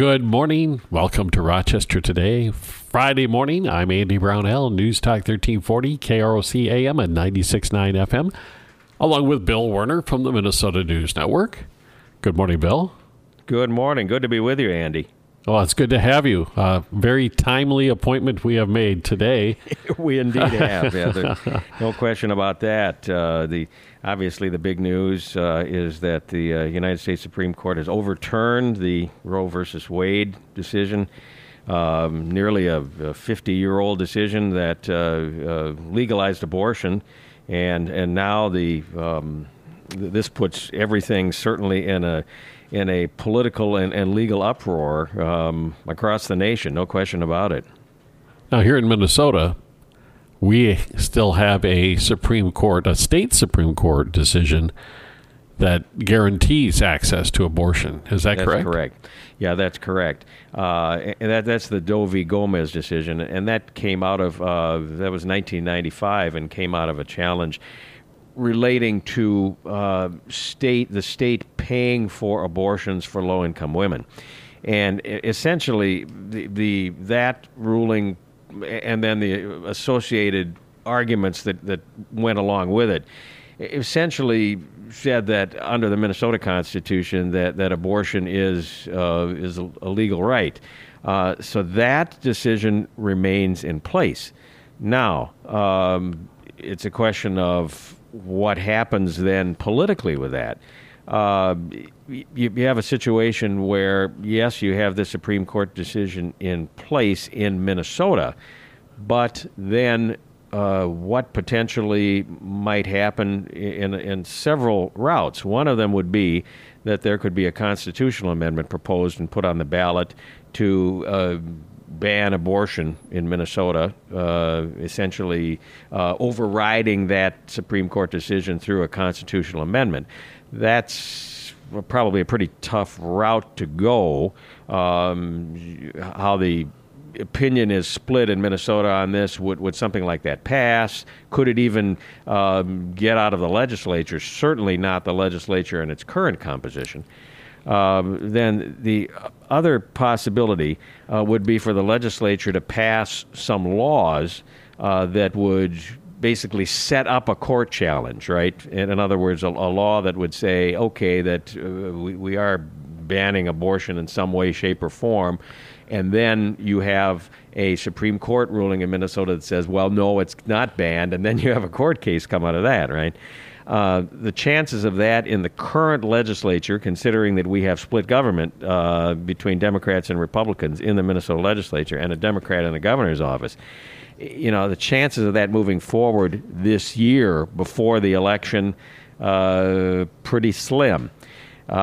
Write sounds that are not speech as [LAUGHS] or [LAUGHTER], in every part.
Good morning. Welcome to Rochester today. Friday morning. I'm Andy Brownell, News Talk 1340, KROC AM and 96.9 FM, along with Bill Werner from the Minnesota News Network. Good morning, Bill. Good morning. Good to be with you, Andy. Well, it's good to have you. Uh, very timely appointment we have made today. [LAUGHS] we indeed have. Yeah, [LAUGHS] no question about that. Uh, the obviously the big news uh, is that the uh, United States Supreme Court has overturned the Roe versus Wade decision. Um, nearly a 50 year old decision that uh, uh, legalized abortion, and and now the um, th- this puts everything certainly in a in a political and, and legal uproar um, across the nation, no question about it. Now, here in Minnesota, we still have a Supreme Court, a state Supreme Court decision that guarantees access to abortion. Is that correct? that's correct? correct. Yeah, that's correct. Uh, and that, that's the Doe v. Gomez decision, and that came out of uh, that was 1995, and came out of a challenge relating to uh, state the state paying for abortions for low income women, and essentially the, the that ruling and then the associated arguments that, that went along with it essentially said that under the Minnesota Constitution that, that abortion is uh, is a, legal right. Uh, so that decision remains in place. Now um, it's a question of what happens then politically with that. Uh, you, you, have a situation where, yes, you have the Supreme Court decision in place in Minnesota, but then uh, what potentially might happen in, in several routes. One of them would be that there could be a constitutional amendment proposed and put on the ballot to uh, ban abortion in Minnesota, uh, essentially uh, overriding that Supreme Court decision through a constitutional amendment. That's probably a pretty tough route to go. Um, how the opinion is split in Minnesota on this. Would, would something like that pass? Could it even um, get out of the legislature? Certainly not the legislature in its current composition um, then the other possibility uh, would be for the legislature to pass some laws uh, that would basically set up a court challenge, right? In, in other words, a, a, law that would say, okay, that uh, we, we are banning abortion in some way, shape, or form. And then you have a Supreme Court ruling in Minnesota that says, well, no, it's not banned. And then you have a court case come out of that, right? Uh, the chances of that in the current legislature, considering that we have split government uh, between Democrats and Republicans in the Minnesota legislature and a Democrat in the governor's office, you know, the chances of that moving forward this year before the election, uh, pretty slim. Uh,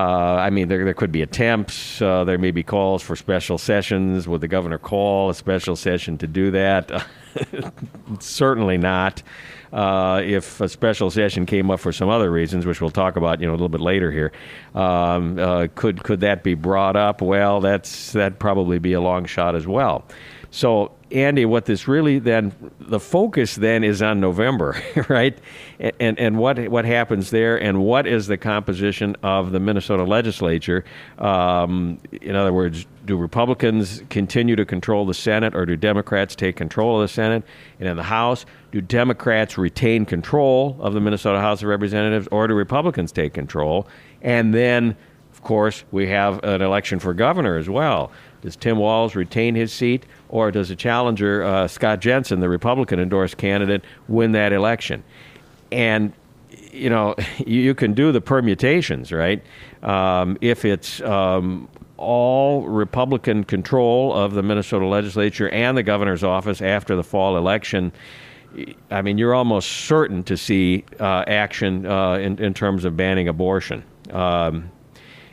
I mean, there, there could be attempts. Uh, there may be calls for special sessions. Would the governor call a special session to do that? [LAUGHS] Certainly not. Uh, if a special session came up for some other reasons, which we'll talk about, you know, a little bit later here, um, uh, could could that be brought up? Well, that's that probably be a long shot as well. So, Andy, what this really then the focus then is on November, [LAUGHS] right? And and what what happens there, and what is the composition of the Minnesota legislature? Um, in other words, do Republicans continue to control the Senate, or do Democrats take control of the Senate? And in the House, do Democrats retain control of the Minnesota House of Representatives, or do Republicans take control? And then, of course, we have an election for governor as well. Does Tim Walz retain his seat, or does a challenger, uh, Scott Jensen, the Republican endorsed candidate, win that election? And you know, [LAUGHS] you can do the permutations, right? Um, if it's um, all Republican control of the Minnesota legislature and the governor's office after the fall election, I mean, you're almost certain to see uh, action uh, in, in terms of banning abortion. Um,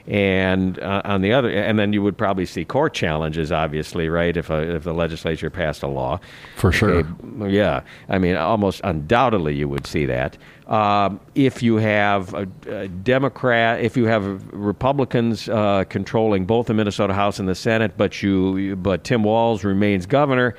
and uh, on the other, and then you would probably see court challenges, obviously, right? If a, if the legislature passed a law, for sure, yeah. I mean, almost undoubtedly, you would see that. Um, if you have a, a, Democrat, if you have Republicans uh, controlling both the Minnesota House and the Senate, but you, but Tim Walz remains governor,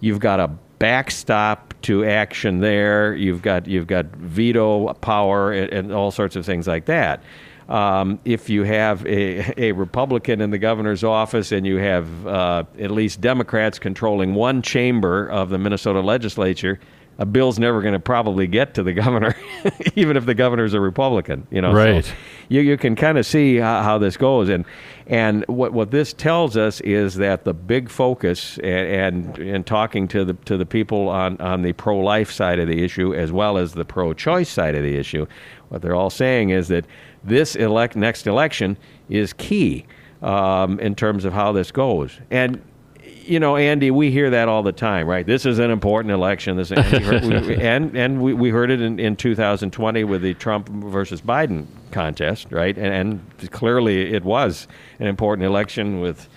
you've got a backstop to action there. You've got you've got veto power and, and all sorts of things like that. Um, if you have a, a Republican in the governor's office and you have uh, at least Democrats controlling one chamber of the Minnesota legislature, a bill's never going to probably get to the governor, [LAUGHS] even if the governor's a Republican. You know, right? So you you can kind of see how, how, this goes, and and what what this tells us is that the big focus and and, and talking to the to the people on on the pro life side of the issue as well as the pro choice side of the issue, what they're all saying is that this elect next election is key um, in terms of how this goes, and you know, Andy, we hear that all the time, right? This is an important election. This and we heard, and, and we, we heard it in, in 2020 with the Trump versus Biden contest, right? And, and clearly it was an important election with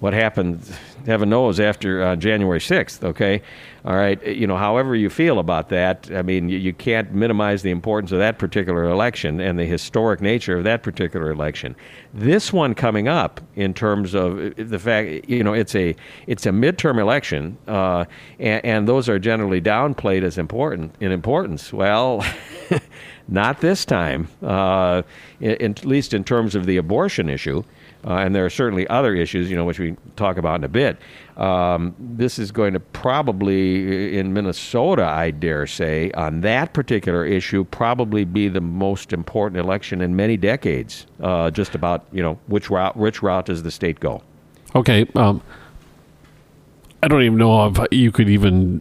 what happened, heaven knows, after uh, January 6th, okay? All right, you know, however you feel about that, I mean, you, you, can't minimize the importance of that particular election and the historic nature of that particular election. This one coming up, in terms of uh, the fact, you know, it's a it's a midterm election, uh, and, and those are generally downplayed as important in importance. Well. [LAUGHS] not this time, uh, in, at least in terms of the abortion issue uh, and there are certainly other issues, you know, which we talk about in a bit. Um, this is going to probably, in Minnesota, I dare say, on that particular issue, probably be the most important election in many decades. Uh, just about, you know, which route, which route does the state go? Okay. Um, I don't even know if you could even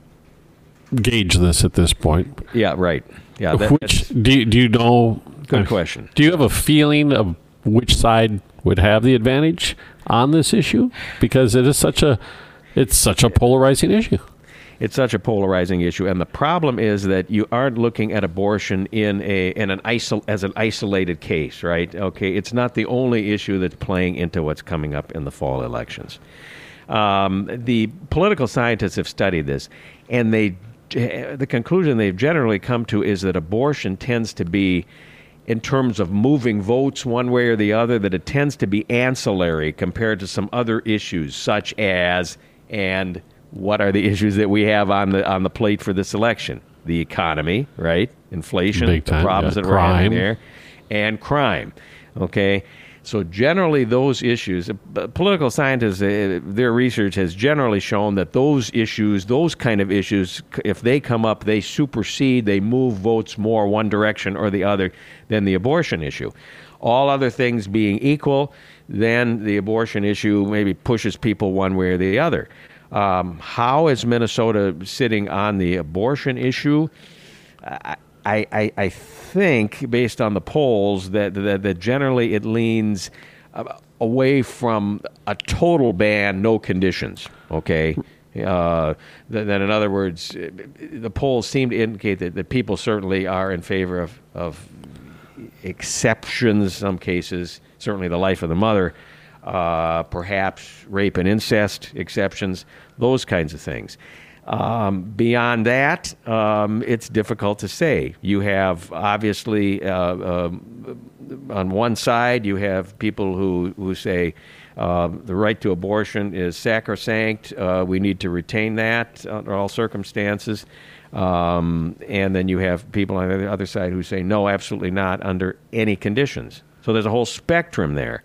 gauge this at this point. Yeah, right. Yeah. That, which do you, do you know? Good question. Do you have a feeling of which side would have the advantage on this issue because it is such a it's such a polarizing issue. It's such a polarizing issue, and the problem is that you aren't looking at abortion in a in an isol- as an isolated case, right? Okay, it's not the only issue that's playing into what's coming up in the fall elections. Um, the political scientists have studied this, and they the conclusion they've generally come to is that abortion tends to be in terms of moving votes one way or the other that it tends to be ancillary compared to some other issues such as and what are the issues that we have on the on the plate for this election the economy right inflation time, the problems yeah. that crime. we're having there and crime okay so generally, those issues, uh, political scientists, uh, their research has generally shown that those issues, those kind of issues, if they come up, they supersede, they move votes more one direction or the other than the abortion issue. All other things being equal, then the abortion issue maybe pushes people one way or the other. Um, how is Minnesota sitting on the abortion issue? I, I, I, think, based on the polls, that, that, that generally it leans uh, away from a total ban, no conditions. Okay. Uh, then, in other words, the polls seem to indicate that, that people certainly are in favor of, of exceptions, some cases, certainly the life of the mother, uh, perhaps rape and incest exceptions, those kinds of things. Um, beyond that, um, it's difficult to say. You have obviously uh, uh, on one side, you have people who, who say uh, the right to abortion is sacrosanct. Uh, we need to retain that under all circumstances. Um, and then you have people on the other side who say no, absolutely not under any conditions. So there's a whole spectrum there.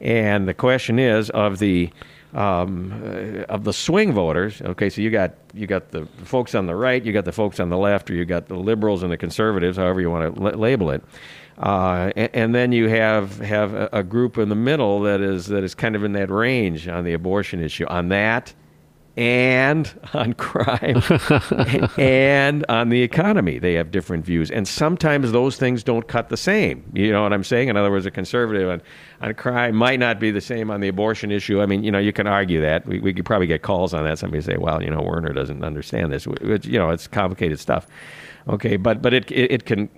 And the question is of the um, uh, of the swing voters. Okay, so you got you got the folks on the right, you got the folks on the left, or you got the liberals and the conservatives, however you want to l- label it. Uh, and, and, then you have have a, a, group in the middle that is that is kind of in that range on the abortion issue. On that, and on [LAUGHS] crime [LAUGHS] and on the economy. They have different views. And sometimes those things don't cut the same. You know what I'm saying? In other words, a conservative on, on crime might not be the same on the abortion issue. I mean, you know, you can argue that. We, we could probably get calls on that. Somebody say, well, you know, Werner doesn't understand this. You know, it's complicated stuff. Okay, but but it, it, it can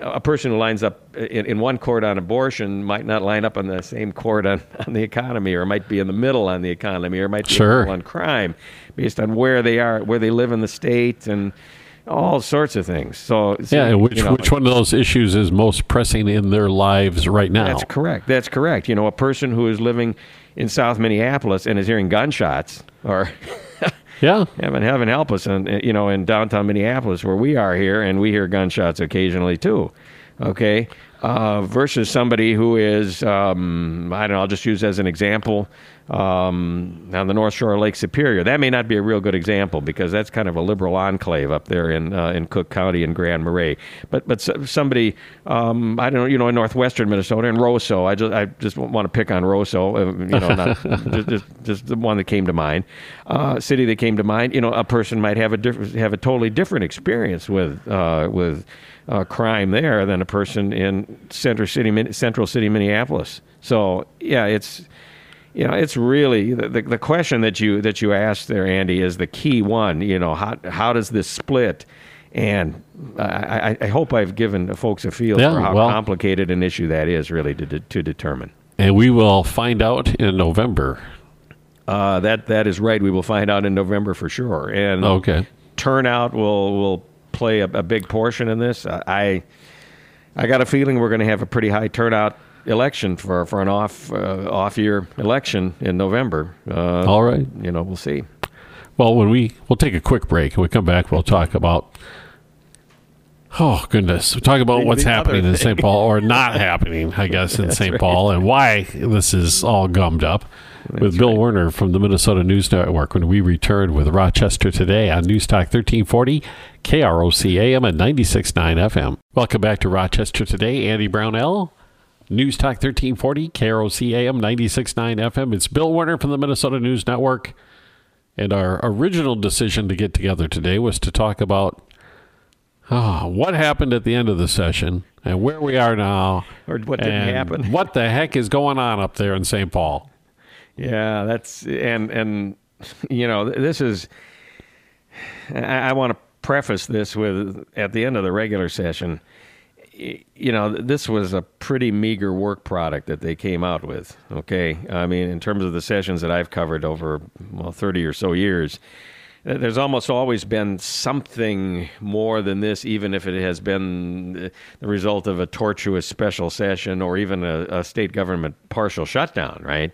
a person who lines up in, in, one court on abortion might not line up on the same court on, on the economy, or might be in the middle on the economy, or might be sure. on crime, based on where they are, where they live in the state, and all sorts of things. So, so yeah, which you know, which one of those issues is most pressing in their lives right now? That's correct. That's correct. You know, a person who is living in South Minneapolis and is hearing gunshots, or [LAUGHS] Yeah, heaven, heaven help us, and you know, in downtown Minneapolis where we are here, and we hear gunshots occasionally too. Okay, uh, versus somebody who is, um, I don't know, I'll just use as an example, um, on the North Shore of Lake Superior. That may not be a real good example because that's kind of a liberal enclave up there in uh, in Cook County and Grand Marais. But but somebody, um, I don't know, you know, in northwestern Minnesota in Roseau, I just I just want to pick on Roseau, uh, you know, not, [LAUGHS] just, just, just the one that came to mind, uh, city that came to mind. You know, a person might have a different have a totally different experience with uh, with uh, crime there than a person in Center City, Central City, Minneapolis. So yeah, it's you know, it's really the, the, the question that you that you asked there, Andy, is the key one. You know, how how does this split? And I, I, hope I've given folks a feel yeah, for how well, complicated an issue that is, really, to de- to determine. And we will find out in November. Uh, that that is right. We will find out in November for sure. And okay, turnout will will play a, a big portion in this. I I got a feeling we're going to have a pretty high turnout election for for an off uh, off year election in November. Uh, All right, you know we'll see. Well, when we we'll take a quick break and we come back, we'll talk about. Oh goodness! We talk about the, what's the happening in St. Paul or not happening, I guess, in [LAUGHS] St. Right. Paul, and why this is all gummed up. That's with Bill right. Werner from the Minnesota News Network when we return with Rochester today on News Talk 1340 KROC AM at 96.9 FM. Welcome back to Rochester today. Andy Brownell News Talk 1340, KROC AM 96.9 FM. It's Bill Werner from the Minnesota News Network. And our original decision to get together today was to talk about oh, what happened at the end of the session and where we are now. Or what didn't happen. what the heck is going on up there in St. Paul? Yeah, that's, and, and, [LAUGHS] you know, this is, I, I want to preface this with at the end of the regular session you know, this was a pretty meager work product that they came out with. Okay, I mean, in terms of the sessions that I've covered over well thirty or so years, uh, there's almost always been something more than this, even if it has been the result of a tortuous special session or even a, a state government partial shutdown, right?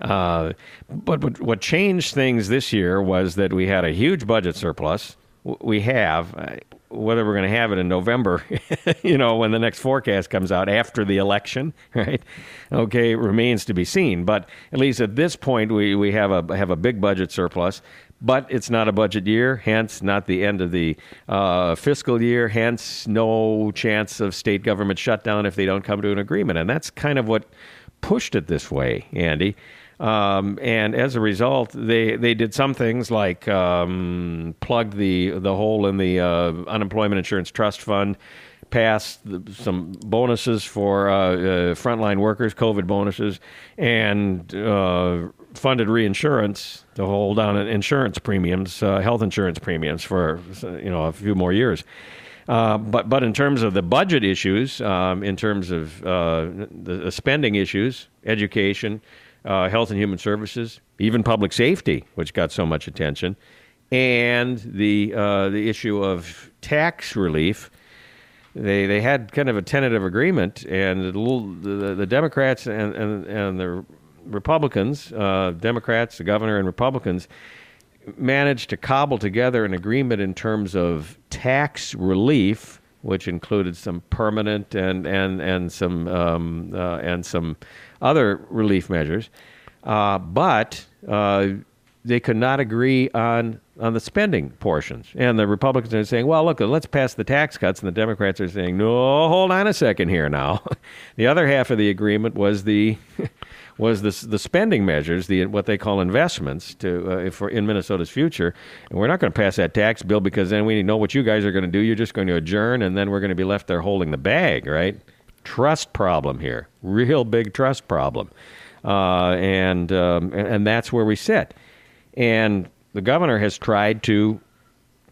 Uh, but what changed things this year was that we had a huge budget surplus. We have whether we're going to have it in November, [LAUGHS] you know, when the next forecast comes out after the election, [LAUGHS] right? Okay, remains to be seen. But at least at this point, we, we have a have a big budget surplus. But it's not a budget year, hence not the end of the uh, fiscal year, hence no chance of state government shutdown if they don't come to an agreement. And that's kind of what pushed it this way, Andy. Um, and as a result, they, they did some things like um, plugged the, the hole in the uh, unemployment insurance trust fund, passed some bonuses for uh, uh, frontline workers, COVID bonuses, and uh, funded reinsurance to hold down insurance premiums, uh, health insurance premiums for you know a few more years. Uh, but but in terms of the budget issues, um, in terms of uh, the, the, spending issues, education, uh, Health and Human Services, even public safety, which got so much attention, and the uh, the issue of tax relief. They they had kind of a tentative agreement, and the, the, the Democrats and, and, and the Republicans, uh, Democrats, the governor, and Republicans managed to cobble together an agreement in terms of tax relief, which included some permanent and and and some um, uh, and some other relief measures, uh, but uh, they could not agree on on the spending portions. And the Republicans are saying, "Well, look, let's pass the tax cuts," and the Democrats are saying, "No, hold on a second here now." [LAUGHS] the other half of the agreement was the [LAUGHS] was the the spending measures, the what they call investments to uh, for in Minnesota's future. And we're not going to pass that tax bill because then we know what you guys are going to do. You're just going to adjourn, and then we're going to be left there holding the bag, right? Trust problem here, real big trust problem, uh, and um, and that's where we sit. And the governor has tried to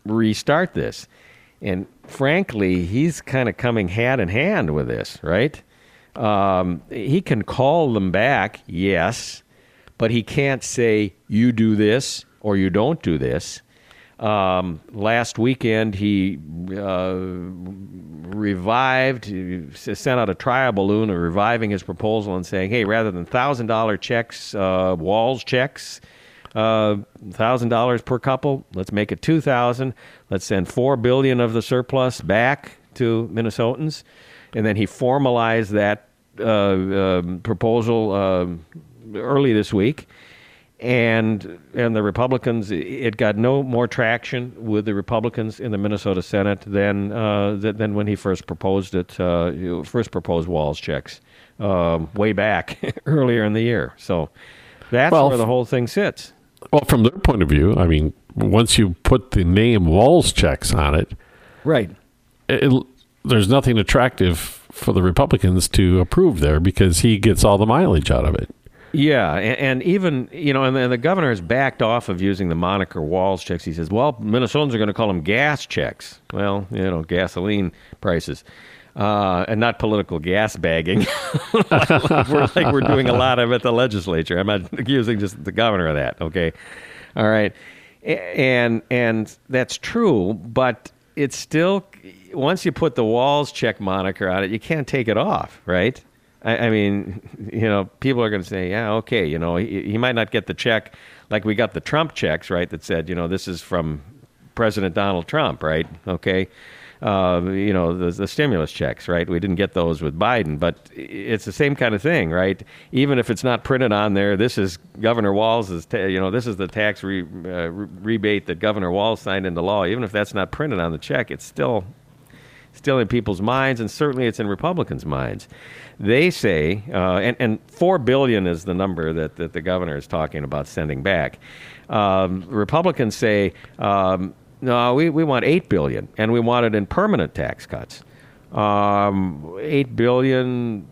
restart this, and frankly, he's kind of coming hand in hand with this, right? Um, he can call them back, yes, but he can't say you do this or you don't do this. Um, last weekend, he uh, revived, he sent out a trial balloon of reviving his proposal and saying, hey, rather than $1,000 checks, uh, Walz checks, uh, $1,000 per couple, let's make it 2000 Let's send 4 billion of the surplus back to Minnesotans. and then he formalized that uh, um proposal um early this week. And and the Republicans, it got no more traction with the Republicans in the Minnesota Senate than uh, than when he first proposed it, uh, first proposed Walz checks um, way back [LAUGHS] earlier in the year. So that's Well, where the whole thing sits. Well, from their point of view, I mean, once you put the name Walz checks on it, Right. it, there's nothing attractive for the Republicans to approve there because he gets all the mileage out of it. Yeah, and, and even you know, and the, the governor has backed off of using the moniker Walz checks. He says, "Well, Minnesotans are going to call them gas checks." Well, you know, gasoline prices, uh, and not political gas bagging. [LAUGHS] like, we're, like we're doing a lot of at the legislature. I'm not [LAUGHS] accusing just the governor of that. Okay, all right, and and that's true, but it's still once you put the Walz check moniker on it, you can't take it off, right? I, I mean, [LAUGHS] you know, people are going to say, yeah, okay, you know, he, he might not get the check like we got the Trump checks, right? That said, you know, this is from President Donald Trump, right? Okay. Uh, you know, the, the stimulus checks, right? We didn't get those with Biden, but it's the same kind of thing, right? Even if it's not printed on there, this is Governor Walz' ta- you know, this is the tax re, uh, re- rebate that Governor Walz signed into law. Even if that's not printed on the check, it's still still in people's minds, and certainly it's in Republicans' minds. They say, uh, and, and four billion is the number that, that the governor is talking about sending back. Um, Republicans say, um, no, we, we want eight billion, and we want it in permanent tax cuts. Um, eight billion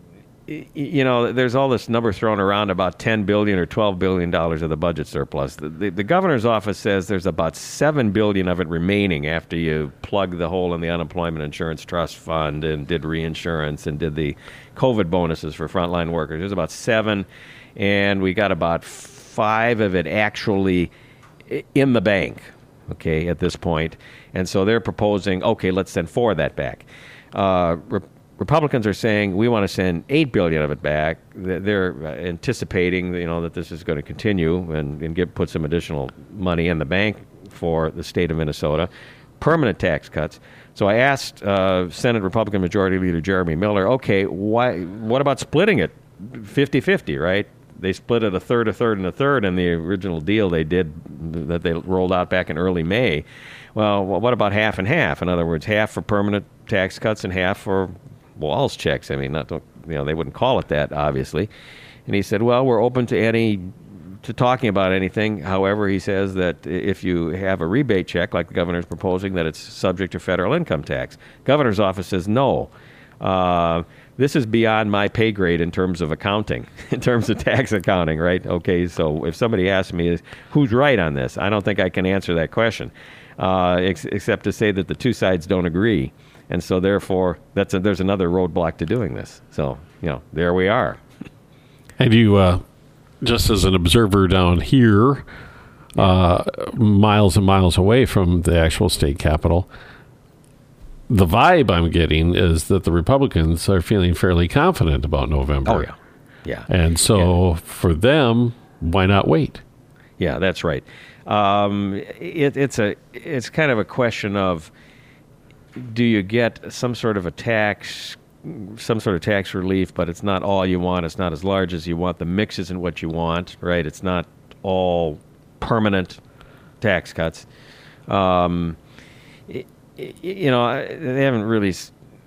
you know, there's all this number thrown around about 10 billion or 12 billion dollars of the budget surplus. The, the, the governor's office says there's about 7 billion of it remaining after you plug the hole in the unemployment insurance trust fund and did reinsurance and did the COVID bonuses for frontline workers. There's about 7 and we got about 5 of it actually in the bank, okay, at this point. And so they're proposing, okay, let's send 4 of that back. Uh, Republicans are saying we want to send eight billion of it back. They're uh, anticipating, you know, that this is going to continue and, and get put some additional money in the bank for the state of Minnesota, permanent tax cuts. So I asked uh, Senate Republican Majority Leader Jeremy Miller, okay, why? What about splitting it 50-50, right? They split it a third, a third, and a third in the original deal they did that they rolled out back in early May. Well, what about half and half? In other words, half for permanent tax cuts and half for Walz checks. I mean, not you know they wouldn't call it that, obviously. And he said, "Well, we're open to any to talking about anything. However, he says that if you have a rebate check, like the governor's proposing, that it's subject to federal income tax. Governor's office says no. Uh, this is beyond my pay grade in terms of accounting, [LAUGHS] in terms of tax accounting, right? Okay, so if somebody asks me, who's right on this? I don't think I can answer that question, uh, ex- except to say that the two sides don't agree. And so, therefore, that's a, there's another roadblock to doing this. So, you know, there we are. And you, uh, just as an observer down here, uh, miles and miles away from the actual state capitol, the vibe I'm getting is that the Republicans are feeling fairly confident about November. Oh, yeah. Yeah. And so for them, why not wait? Yeah, that's right. Um, it, it's a it's kind of a question of do you get some sort of a tax, some sort of tax relief, but it's not all you want. It's not as large as you want. The mix isn't what you want, right? It's not all permanent tax cuts. Um, y- y- you know, they haven't really,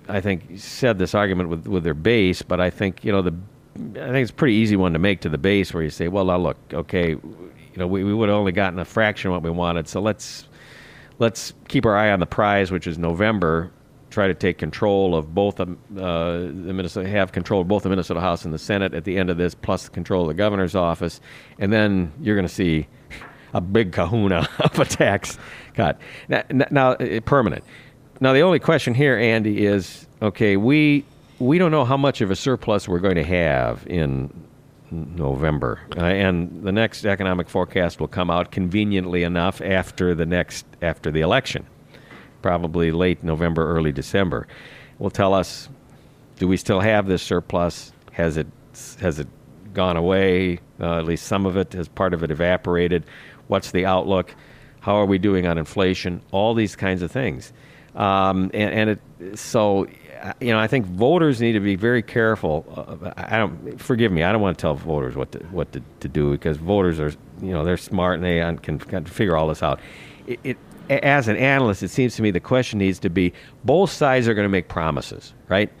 I think, said this argument with with their base, but I think you know the, I think it's a pretty easy one to make to the base where you say, well, now look, okay, you know, we, we would have only gotten a fraction of what we wanted, so let's let's keep our eye on the prize, which is November. Try to take control of both uh, the Minnesota, have control of both the Minnesota House and the Senate at the end of this, plus control of the governor's office, and then you're going to see a big kahuna [LAUGHS] of a tax cut. Now, now uh, permanent. Now the only question here, Andy, is okay. We we don't know how much of a surplus we're going to have in November, uh, and the next economic forecast will come out conveniently enough after the next after the election, probably late November, early December. Will tell us do we still have this surplus? Has it has it gone away? Uh, at least some of it has part of it evaporated. What's the outlook? How are we doing on inflation? All these kinds of things. Um, and, and it, so you know, I think voters need to be very careful. Uh, I don't forgive me. I don't want to tell voters what to what to, to do because voters are, you know, they're smart and they can, can figure all this out. It, it, as an analyst, it seems to me the question needs to be: both sides are going to make promises, right?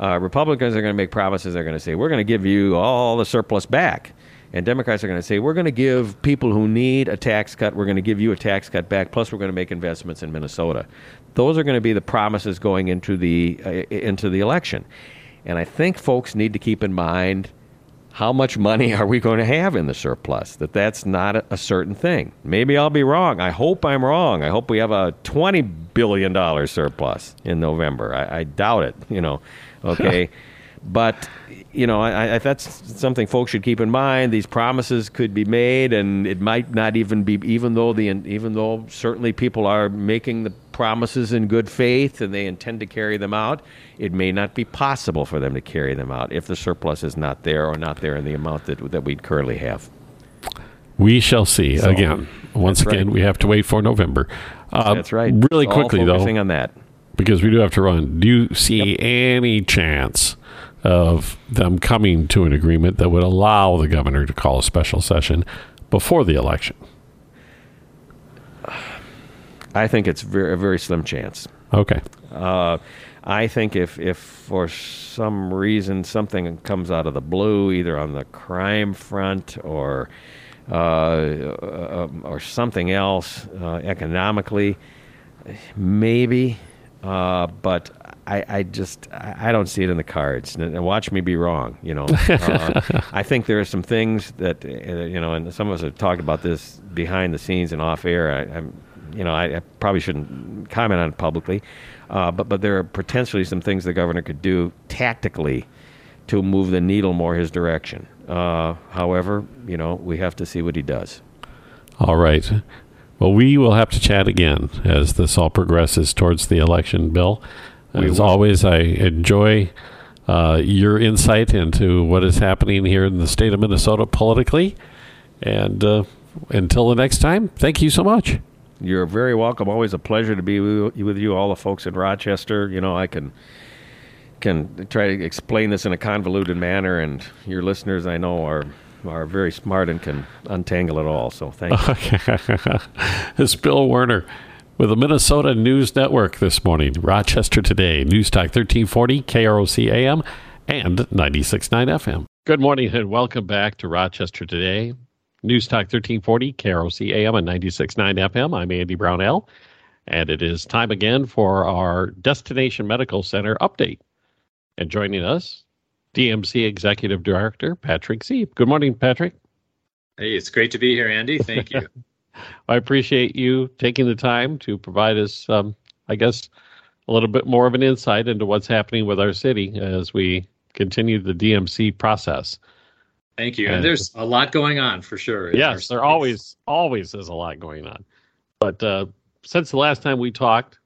Uh, Republicans are going to make promises. They're going to say, "We're going to give you all the surplus back." And Democrats are going to say, we're going to give people who need a tax cut, we're going to give you a tax cut back, plus we're going to make investments in Minnesota. Those are going to be the promises going into the, uh, into the election. And I think folks need to keep in mind how much money are we going to have in the surplus? That that's not a, a certain thing. Maybe I'll be wrong. I hope I'm wrong. I hope we have a $20 billion surplus in November. I, I doubt it, you know, okay? But you know, I, I, that's something folks should keep in mind. These promises could be made, and it might not even be, even though the, even though certainly people are making the promises in good faith and they intend to carry them out. It may not be possible for them to carry them out if the surplus is not there or not there in the amount that that we currently have. We shall see. So, again, once again, right. we have to wait for November. Uh, that's right. Really quickly, though, on that because we do have to run. Do you see yep. any chance? Of them coming to an agreement that would allow the governor to call a special session before the election? I think it's very, a very slim chance. Okay. Uh, I think if, if for some reason something comes out of the blue, either on the crime front or uh, uh, or something else uh, economically, maybe. Uh, but I, I just I don't see it in the cards. And watch me be wrong. You know, [LAUGHS] uh, I think there are some things that uh, you know, and some of us have talked about this behind the scenes and off air. I, am you know, I, I, probably shouldn't comment on it publicly, uh, but but there are potentially some things the governor could do tactically to move the needle more his direction. Uh, however, you know, we have to see what he does. All right. Well, we will have to chat again as this all progresses towards the election, Bill. As always, I enjoy uh, your insight into what is happening here in the state of Minnesota politically. And uh, until the next time, thank you so much. You're very welcome. Always a pleasure to be with you, all the folks in Rochester. You know, I can can try to explain this in a convoluted manner, and your listeners, I know, are are very smart and can untangle it all. So thank you. [LAUGHS] it's Bill Werner with the Minnesota News Network this morning. Rochester Today, News Talk 1340, KROC AM, and 96.9 FM. Good morning and welcome back to Rochester Today. News Talk 1340, KROC AM, and 96.9 FM. I'm Andy Brownell, and it is time again for our Destination Medical Center update. And joining us, DMC Executive Director Patrick Seeb. Good morning, Patrick. Hey, it's great to be here, Andy. Thank you. [LAUGHS] I appreciate you taking the time to provide us, um, I guess, a little bit more of an insight into what's happening with our city as we continue the DMC process. Thank you. And, and there's a lot going on for sure. Yes, there always always is a lot going on. But uh, since the last time we talked,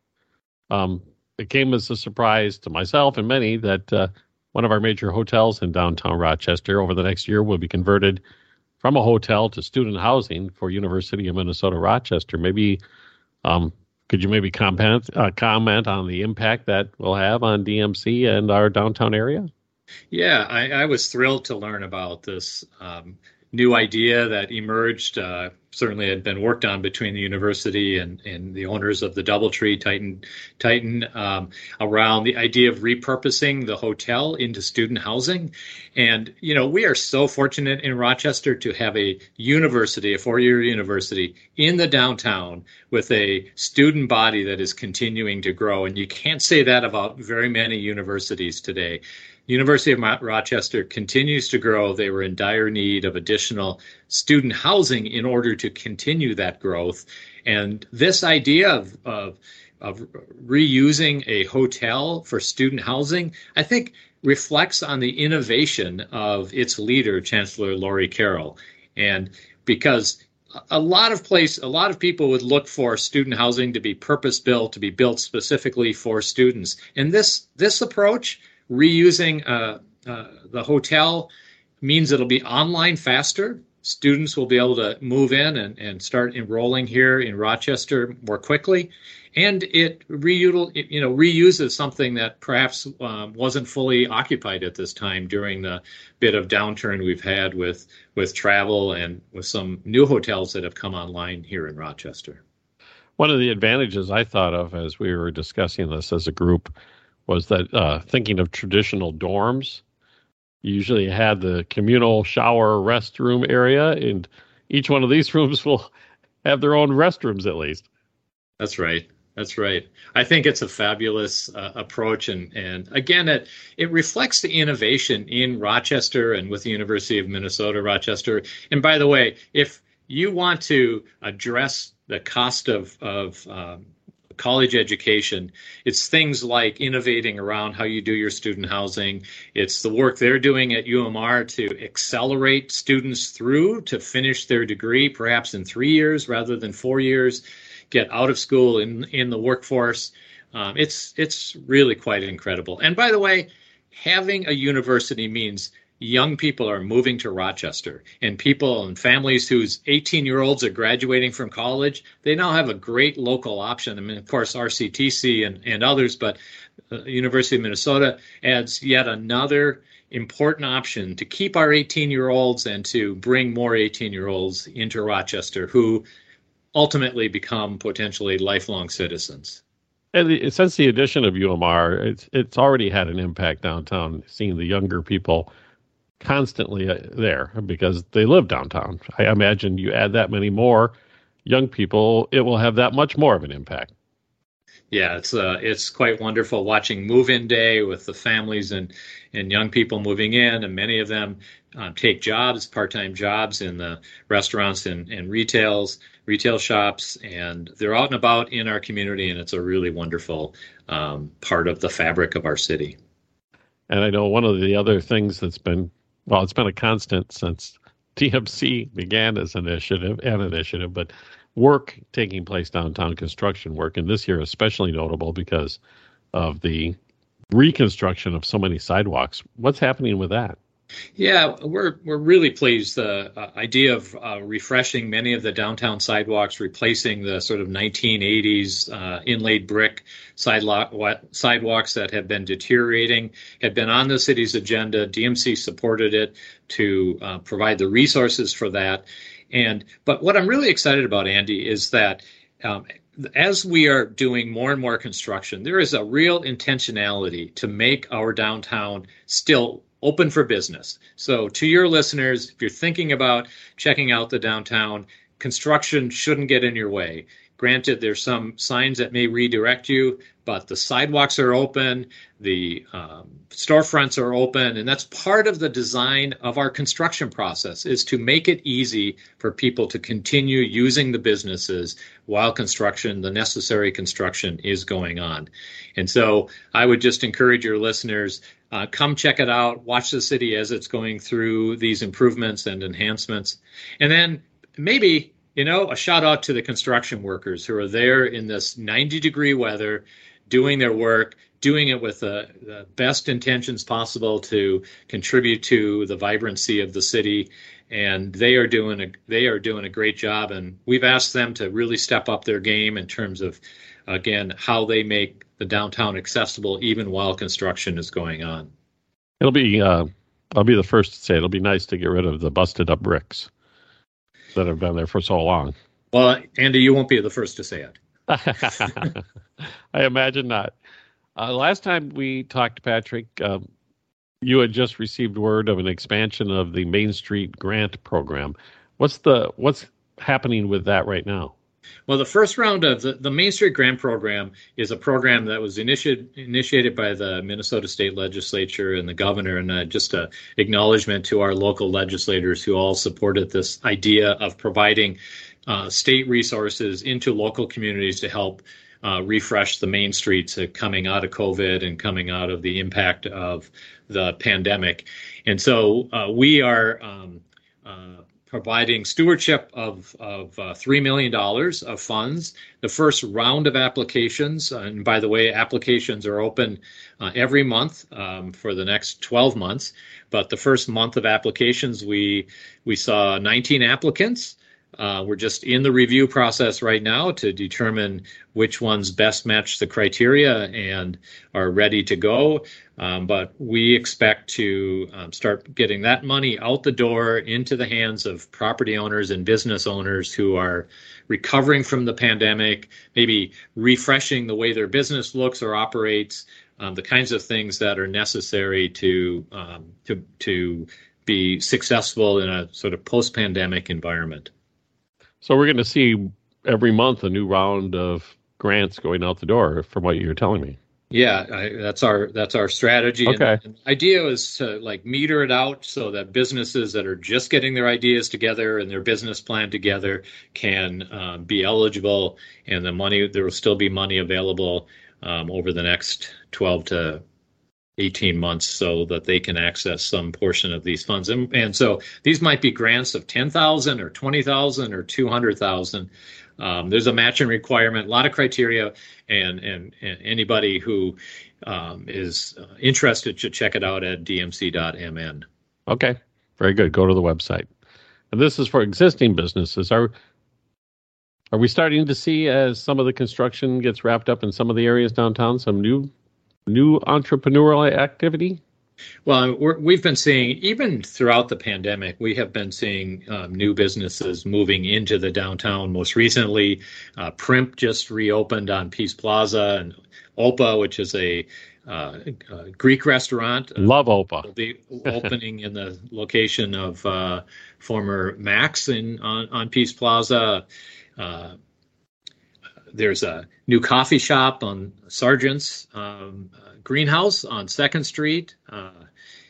um, it came as a surprise to myself and many that uh, one of our major hotels in downtown Rochester over the next year will be converted from a hotel to student housing for University of Minnesota Rochester. Maybe um, could you maybe comment uh, comment on the impact that will have on DMC and our downtown area? Yeah, I, I was thrilled to learn about this um, new idea that emerged. Uh, certainly had been worked on between the university and, and the owners of the DoubleTree Titan Titan um, around the idea of repurposing the hotel into student housing. And you know, we are so fortunate in Rochester to have a university, a four-year university in the downtown with a student body that is continuing to grow. And you can't say that about very many universities today. University of Rochester continues to grow. They were in dire need of additional student housing in order to continue that growth. And this idea of, of, of reusing a hotel for student housing, I think reflects on the innovation of its leader, Chancellor Lori Carrell. And because a lot of place a lot of people would look for student housing to be purpose built to be built specifically for students and this this approach reusing uh, uh, the hotel means it'll be online faster. students will be able to move in and, and start enrolling here in Rochester more quickly. And it, reutil, you know, reuses something that perhaps um, wasn't fully occupied at this time during the bit of downturn we've had with, with travel and with some new hotels that have come online here in Rochester. One of the advantages I thought of as we were discussing this as a group was that uh, thinking of traditional dorms, you usually had the communal shower restroom area, and each one of these [LAUGHS] rooms will have their own restrooms at least. That's right. That's right. I think it's a fabulous uh, approach, and and again, it it reflects the innovation in Rochester and with the University of Minnesota Rochester. And by the way, if you want to address the cost of of um, college education. It's things like innovating around how you do your student housing. It's the work they're doing at UMR to accelerate students through to finish their degree, perhaps in three years rather than four years, get out of school in in the workforce. Um, it's it's really quite incredible. And by the way, having a university means young people are moving to Rochester and people and families whose 18 year olds are graduating from college, they now have a great local option. I mean, of course, RCTC and, and others, but uh, University of Minnesota adds yet another important option to keep our 18 year olds and to bring more 18 year olds into Rochester who ultimately become potentially lifelong citizens. And since the addition of UMR, it's it's already had an impact downtown, seeing the younger people constantly uh, there because they live downtown. I imagine you add that many more young people, it will have that much more of an impact. Yeah, it's uh, it's quite wonderful watching move-in day with the families and and young people moving in, and many of them um, take jobs, part-time jobs in the restaurants and, and retails, retail shops, and they're out and about in our community, and it's a really wonderful um, part of the fabric of our city. And I know one of the other things that's been well, it's been a constant since DMC began as an initiative, an initiative, but work taking place downtown, construction work, and this year especially notable because of the reconstruction of so many sidewalks. What's happening with that? Yeah, we're we're really pleased. The uh, idea of uh, refreshing many of the downtown sidewalks, replacing the sort of 1980s uh, inlaid brick sidewalk, sidewalks that have been deteriorating, had been on the city's agenda. DMC supported it to uh, provide the resources for that. And but what I'm really excited about, Andy, is that um, as we are doing more and more construction, there is a real intentionality to make our downtown still open for business. So, to your listeners, if you're thinking about checking out the downtown, construction shouldn't get in your way. Granted, there's some signs that may redirect you, but the sidewalks are open, the um, storefronts are open, and that's part of the design of our construction process is to make it easy for people to continue using the businesses while construction, the necessary construction, is going on. And so, I would just encourage your listeners uh, come check it out. Watch the city as it's going through these improvements and enhancements. And then maybe, you know, a shout out to the construction workers who are there in this 90 degree weather doing their work, doing it with the, the best intentions possible to contribute to the vibrancy of the city. And they are doing a they are doing a great job. And we've asked them to really step up their game in terms of again how they make the downtown accessible even while construction is going on. It'll be uh, I'll be the first to say it'll be nice to get rid of the busted up bricks that have been there for so long. Well, Andy, you won't be the first to say it. [LAUGHS] I imagine not. Uh, last time we talked, Patrick, um, you had just received word of an expansion of the Main Street Grant Program. What's the what's happening with that right now? Well, the first round of the, the Main Street Grant Program is a program that was initiated initiated by the Minnesota State Legislature and the governor, and uh, just a acknowledgement to our local legislators who all supported this idea of providing uh, state resources into local communities to help uh, refresh the main streets uh, coming out of COVID and coming out of the impact of the pandemic. And so uh, we are um, uh, providing stewardship of, of uh, $3 million of funds. The first round of applications, and by the way, applications are open uh, every month um, for the next 12 months. But the first month of applications, we, we saw 19 applicants. Uh, we're just in the review process right now to determine which ones best match the criteria and are ready to go. Um, but we expect to um, start getting that money out the door into the hands of property owners and business owners who are recovering from the pandemic, maybe refreshing the way their business looks or operates, um, the kinds of things that are necessary to um, to to be successful in a sort of post-pandemic environment. So we're going to see every month a new round of grants going out the door, from what you're telling me. Yeah, I, that's our that's our strategy. Okay. And, idea is to like meter it out so that businesses that are just getting their ideas together and their business plan together can um, be eligible, and the money there will still be money available um, over the next 12 to 18 months so that they can access some portion of these funds. And, and so these might be grants of 10,000 or 20,000 or 200,000. Um, there's a matching requirement, a lot of criteria, and, and, and anybody who um, is uh, interested should check it out at dmc.mn. Okay, very good. Go to the website. And this is for existing businesses. Are are we starting to see as some of the construction gets wrapped up in some of the areas downtown some new new entrepreneurial activity? Well, we have been seeing, even throughout the pandemic, we have been seeing um, new businesses moving into the downtown. Most recently, uh, Primp just reopened on Peace Plaza, and Opa, which is a, uh, Greek restaurant. Uh, Love Opa. Will be opening in the location of uh, former Max in on, on Peace Plaza. There's a new coffee shop on Sargent's um, uh, Greenhouse on Second Street, uh,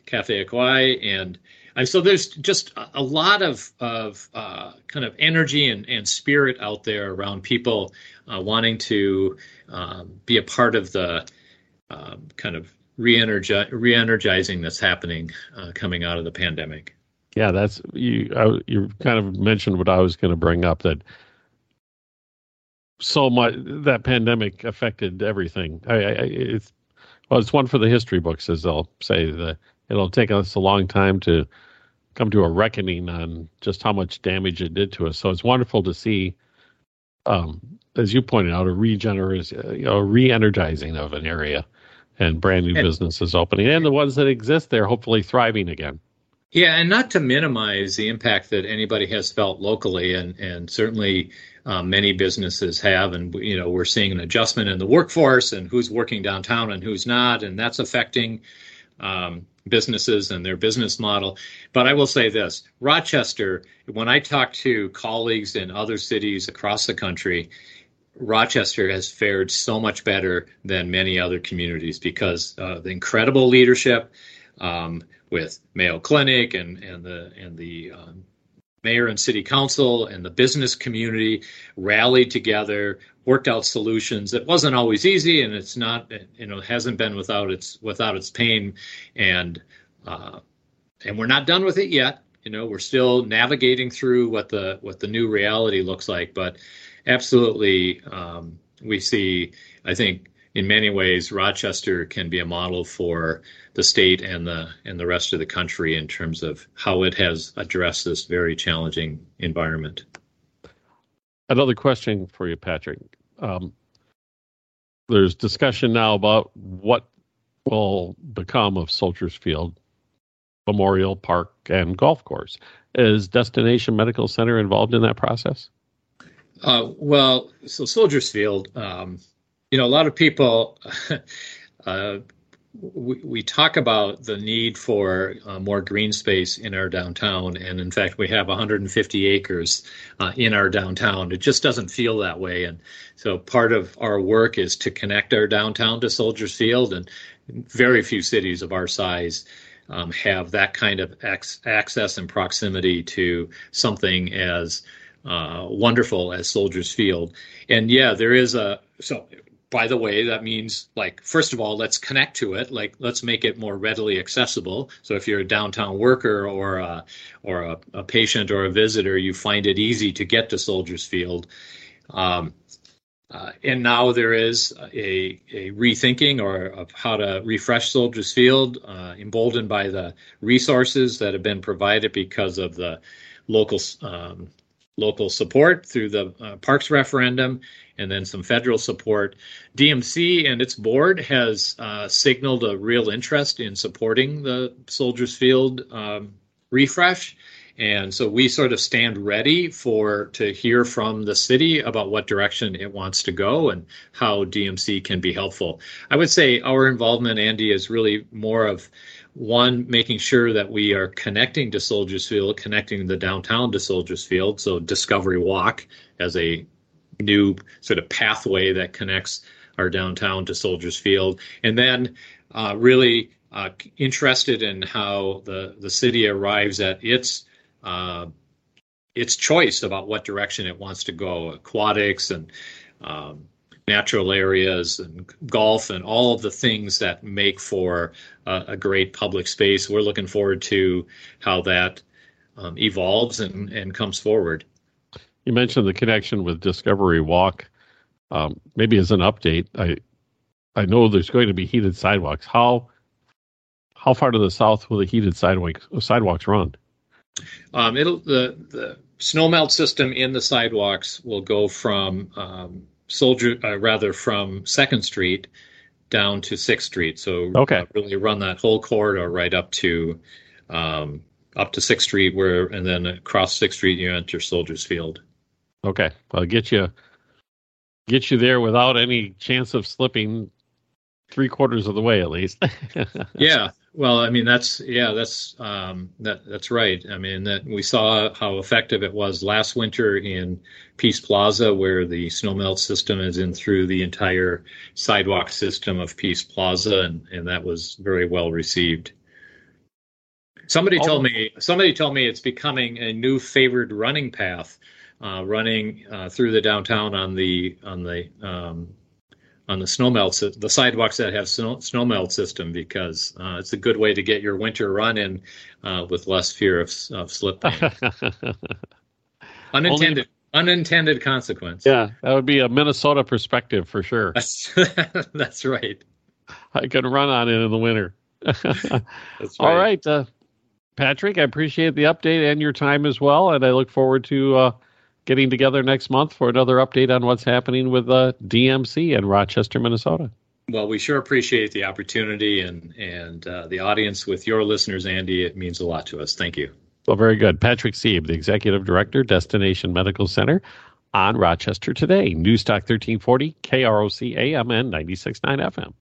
Cafe Aqui, and and so there's just a, lot of of uh, kind of energy and, and spirit out there around people uh, wanting to um, be a part of the um, kind of re-energizing re-energizing that's happening uh, coming out of the pandemic. Yeah, that's you. I, you kind of mentioned what I was going to bring up that so much that pandemic affected everything. I, I, it's well, it's one for the history books, as they'll say. that it'll take us a long time to come to a reckoning on just how much damage it did to us. So it's wonderful to see, um, as you pointed out, a regenerate, you know, re-energizing of an area and brand new businesses opening, and the ones that exist there hopefully thriving again. Yeah, and not to minimize the impact that anybody has felt locally, and and certainly um, many businesses have, and you know we're seeing an adjustment in the workforce and who's working downtown and who's not, and that's affecting um, businesses and their business model. But I will say this: Rochester. When I talk to colleagues in other cities across the country, Rochester has fared so much better than many other communities because uh, the incredible leadership um, with Mayo Clinic and and the and the um, mayor and city council and the business community rallied together worked out solutions. It wasn't always easy and it's not you know hasn't been without its without its pain. And uh, and we're not done with it yet. You know we're still navigating through what the what the new reality looks like. But absolutely um, we see i think in many ways, Rochester can be a model for the state and the and the rest of the country in terms of how it has addressed this very challenging environment. Another question for you, Patrick. Um, there's discussion now about what will become of Soldiers Field Memorial Park and Golf Course. Is Destination Medical Center involved in that process? Uh, well, so Soldiers Field. Um, you know, a lot of people. [LAUGHS] uh, we, we talk about the need for uh, more green space in our downtown, and in fact, we have 150 acres uh, in our downtown. It just doesn't feel that way, and so part of our work is to connect our downtown to Soldiers Field, and very few cities of our size um, have that kind of ex- access and proximity to something as uh, wonderful as Soldiers Field. And yeah, there is a so by the way, that means like first of all, let's connect to it. Like let's make it more readily accessible. So if you're a downtown worker or a, or a, a patient or a visitor, you find it easy to get to Soldiers Field. Um, uh, and now there is a, a rethinking or of how to refresh Soldiers Field, uh, emboldened by the resources that have been provided because of the local um, local support through the uh, parks referendum and then some federal support. DMC and its board has uh, signaled a real interest in supporting the Soldiers Field um, refresh. And so we sort of stand ready for to hear from the city about what direction it wants to go and how DMC can be helpful. I would say our involvement, Andy, is really more of one making sure that we are connecting to Soldiers Field, connecting the downtown to Soldiers Field. So Discovery Walk as a new sort of pathway that connects our downtown to Soldiers Field, and then uh, really uh, interested in how the the city arrives at its uh, its choice about what direction it wants to go, aquatics and um, natural areas and golf and all of the things that make for a, a great public space. We're looking forward to how that um, evolves and, and comes forward. You mentioned the connection with Discovery Walk. Um, maybe as an update, I I know there's going to be heated sidewalks. How how far to the south will the heated sidewalks sidewalks run? Um, it'll the the snowmelt system in the sidewalks will go from um, Soldier, uh, rather from Second Street down to Sixth Street. So okay. Uh, really run that whole corridor right up to um, up to Sixth Street, where and then across Sixth Street you enter Soldiers Field. Okay, I'll get you get you there without any chance of slipping three quarters of the way at least. [LAUGHS] yeah, well, I mean that's yeah, that's um, that that's right. I mean that we saw how effective it was last winter in Peace Plaza, where the snowmelt system is in through the entire sidewalk system of Peace Plaza, and and that was very well received. Somebody told me somebody told me it's becoming a new favored running path, uh, running uh, through the downtown on the on the um, on the snowmelt the sidewalks that have snow, snowmelt system because uh, it's a good way to get your winter run in uh, with less fear of, of slip [LAUGHS] unintended Only, unintended consequence. Yeah, that would be a Minnesota perspective for sure. That's, [LAUGHS] that's right. I can run on it in the winter. [LAUGHS] that's right. All right, uh, Patrick. I appreciate the update and your time as well, and I look forward to uh, getting together next month for another update on what's happening with uh, DMC in Rochester, Minnesota. Well, we sure appreciate the opportunity and and uh, the audience with your listeners, Andy. It means a lot to us. Thank you. Well, very good. Patrick Seeb, the Executive Director, Destination Medical Center on Rochester Today. Newstalk 1340, KROC AM and 96.9 FM.